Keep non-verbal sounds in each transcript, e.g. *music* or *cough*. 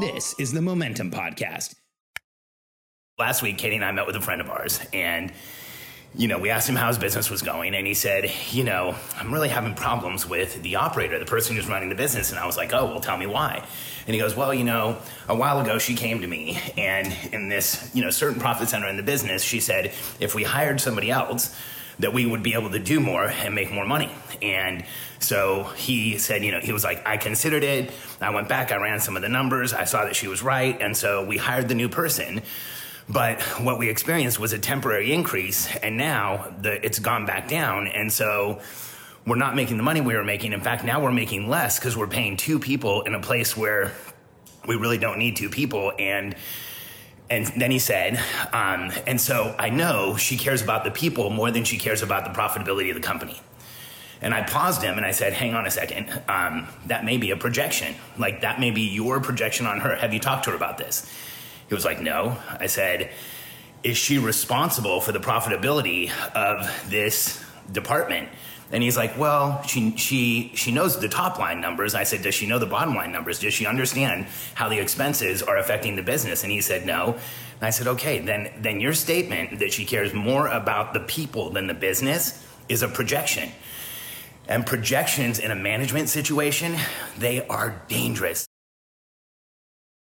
This is the Momentum Podcast. Last week, Katie and I met with a friend of ours, and you know, we asked him how his business was going, and he said, you know, I'm really having problems with the operator, the person who's running the business. And I was like, oh, well, tell me why. And he goes, well, you know, a while ago she came to me, and in this, you know, certain profit center in the business, she said, if we hired somebody else, that we would be able to do more and make more money. And so he said, you know, he was like, I considered it. I went back, I ran some of the numbers, I saw that she was right. And so we hired the new person. But what we experienced was a temporary increase, and now the, it's gone back down. And so we're not making the money we were making. In fact, now we're making less because we're paying two people in a place where we really don't need two people. And and then he said, um, and so I know she cares about the people more than she cares about the profitability of the company. And I paused him and I said, hang on a second. Um, that may be a projection. Like, that may be your projection on her. Have you talked to her about this? He was like, no. I said, is she responsible for the profitability of this department? And he's like, well, she, she, she knows the top line numbers. I said, does she know the bottom line numbers? Does she understand how the expenses are affecting the business? And he said, no. And I said, okay, then, then your statement that she cares more about the people than the business is a projection. And projections in a management situation, they are dangerous.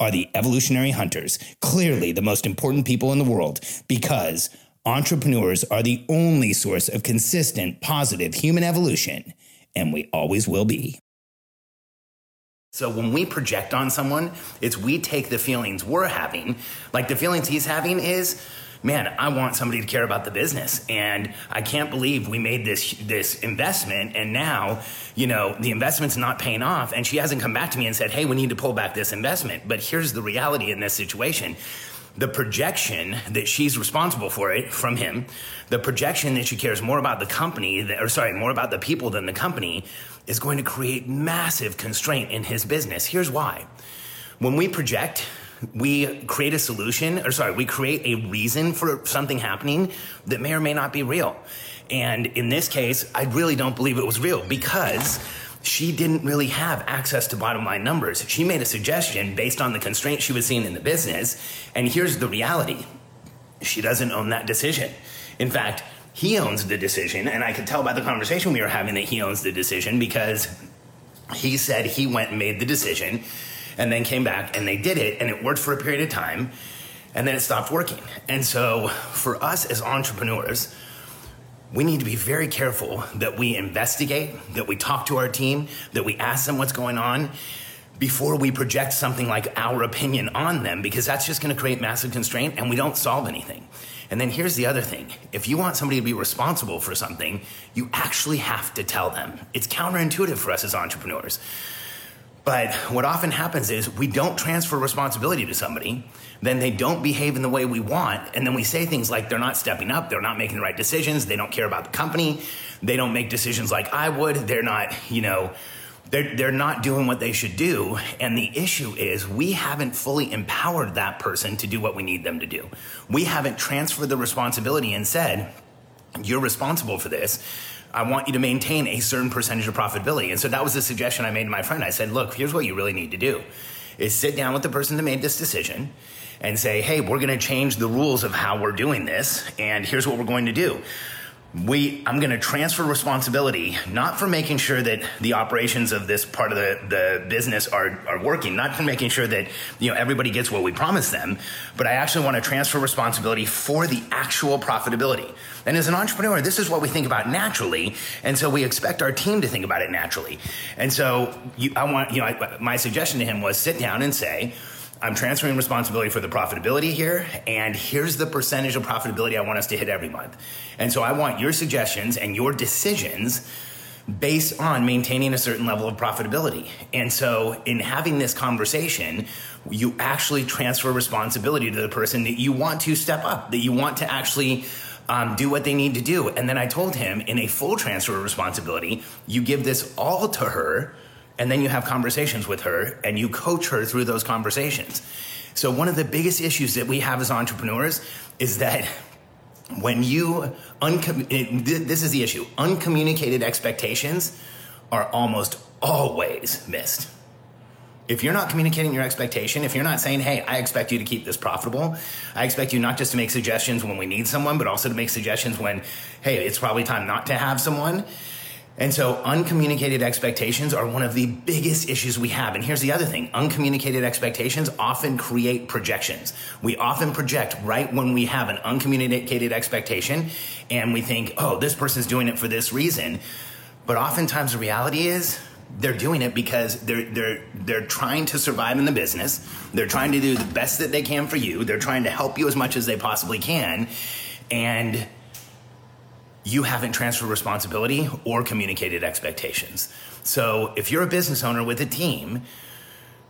are the evolutionary hunters, clearly the most important people in the world, because entrepreneurs are the only source of consistent, positive human evolution, and we always will be. So when we project on someone, it's we take the feelings we're having, like the feelings he's having is, man, I want somebody to care about the business. And I can't believe we made this this investment and now, you know, the investment's not paying off and she hasn't come back to me and said, "Hey, we need to pull back this investment." But here's the reality in this situation. The projection that she's responsible for it from him, the projection that she cares more about the company, that, or sorry, more about the people than the company, is going to create massive constraint in his business. Here's why. When we project, we create a solution, or sorry, we create a reason for something happening that may or may not be real. And in this case, I really don't believe it was real because she didn't really have access to bottom line numbers. She made a suggestion based on the constraints she was seeing in the business. And here's the reality she doesn't own that decision. In fact, he owns the decision. And I could tell by the conversation we were having that he owns the decision because he said he went and made the decision and then came back and they did it and it worked for a period of time and then it stopped working. And so for us as entrepreneurs, we need to be very careful that we investigate, that we talk to our team, that we ask them what's going on before we project something like our opinion on them, because that's just going to create massive constraint and we don't solve anything. And then here's the other thing if you want somebody to be responsible for something, you actually have to tell them. It's counterintuitive for us as entrepreneurs. But what often happens is we don't transfer responsibility to somebody, then they don't behave in the way we want, and then we say things like they're not stepping up, they're not making the right decisions, they don't care about the company, they don't make decisions like I would, they're not, you know, they're, they're not doing what they should do. And the issue is we haven't fully empowered that person to do what we need them to do. We haven't transferred the responsibility and said, you're responsible for this. I want you to maintain a certain percentage of profitability. And so that was the suggestion I made to my friend. I said, look, here's what you really need to do is sit down with the person that made this decision and say, hey, we're going to change the rules of how we're doing this. And here's what we're going to do. We i'm going to transfer responsibility not for making sure that the operations of this part of the, the business are, are working not for making sure that you know everybody gets what we promised them but i actually want to transfer responsibility for the actual profitability. And as an entrepreneur this is what we think about naturally and so we expect our team to think about it naturally. And so you, i want you know I, my suggestion to him was sit down and say I'm transferring responsibility for the profitability here, and here's the percentage of profitability I want us to hit every month. And so I want your suggestions and your decisions based on maintaining a certain level of profitability. And so in having this conversation, you actually transfer responsibility to the person that you want to step up, that you want to actually um, do what they need to do. And then I told him in a full transfer of responsibility, you give this all to her and then you have conversations with her and you coach her through those conversations. So, one of the biggest issues that we have as entrepreneurs is that when you, uncom- this is the issue, uncommunicated expectations are almost always missed. If you're not communicating your expectation, if you're not saying, hey, I expect you to keep this profitable, I expect you not just to make suggestions when we need someone, but also to make suggestions when, hey, it's probably time not to have someone and so uncommunicated expectations are one of the biggest issues we have. And here's the other thing. Uncommunicated expectations often create projections. We often project right when we have an uncommunicated expectation and we think, oh, this person's doing it for this reason. But oftentimes the reality is they're doing it because they're they're they're trying to survive in the business. They're trying to do the best that they can for you. They're trying to help you as much as they possibly can. And you haven't transferred responsibility or communicated expectations. So if you're a business owner with a team,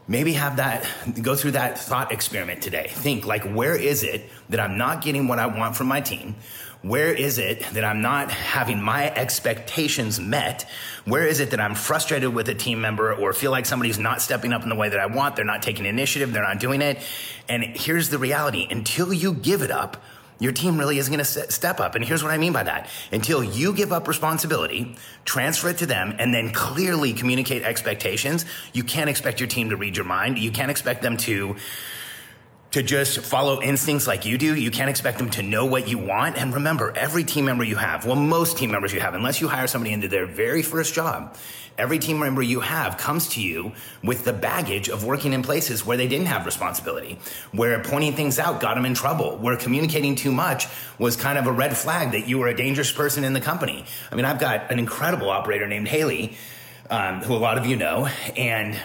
maybe have that go through that thought experiment today. Think like where is it that I'm not getting what I want from my team? Where is it that I'm not having my expectations met? Where is it that I'm frustrated with a team member or feel like somebody's not stepping up in the way that I want? They're not taking initiative, they're not doing it. And here's the reality until you give it up, your team really isn't going to step up. And here's what I mean by that. Until you give up responsibility, transfer it to them, and then clearly communicate expectations, you can't expect your team to read your mind. You can't expect them to to just follow instincts like you do. You can't expect them to know what you want. And remember, every team member you have, well, most team members you have, unless you hire somebody into their very first job, every team member you have comes to you with the baggage of working in places where they didn't have responsibility, where pointing things out got them in trouble, where communicating too much was kind of a red flag that you were a dangerous person in the company. I mean, I've got an incredible operator named Haley, um, who a lot of you know, and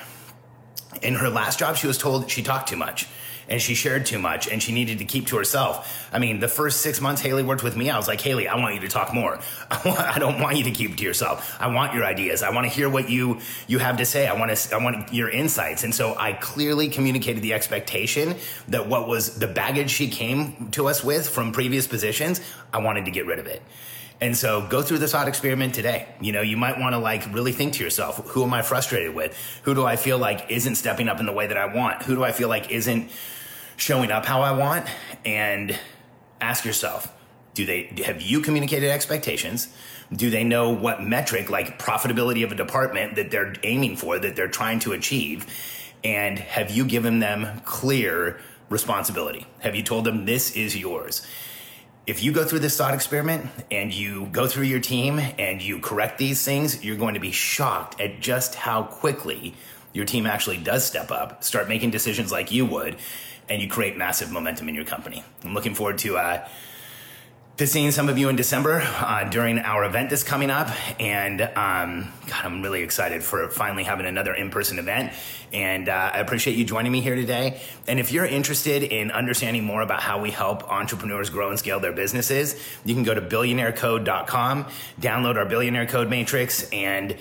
in her last job, she was told she talked too much and she shared too much and she needed to keep to herself. I mean, the first six months Haley worked with me, I was like, Haley, I want you to talk more. *laughs* I, want, I don't want you to keep to yourself. I want your ideas. I want to hear what you you have to say. I want to I want your insights. And so I clearly communicated the expectation that what was the baggage she came to us with from previous positions, I wanted to get rid of it. And so go through this thought experiment today. You know, you might want to like really think to yourself, who am I frustrated with? Who do I feel like isn't stepping up in the way that I want? Who do I feel like isn't showing up how I want? And ask yourself, do they have you communicated expectations? Do they know what metric like profitability of a department that they're aiming for, that they're trying to achieve? And have you given them clear responsibility? Have you told them this is yours? If you go through this thought experiment and you go through your team and you correct these things, you're going to be shocked at just how quickly your team actually does step up, start making decisions like you would, and you create massive momentum in your company. I'm looking forward to uh, to seeing some of you in December uh, during our event that's coming up. And um, God, I'm really excited for finally having another in person event. And uh, I appreciate you joining me here today. And if you're interested in understanding more about how we help entrepreneurs grow and scale their businesses, you can go to billionairecode.com, download our billionaire code matrix, and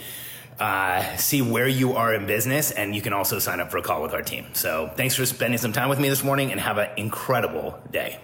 uh, see where you are in business. And you can also sign up for a call with our team. So thanks for spending some time with me this morning and have an incredible day.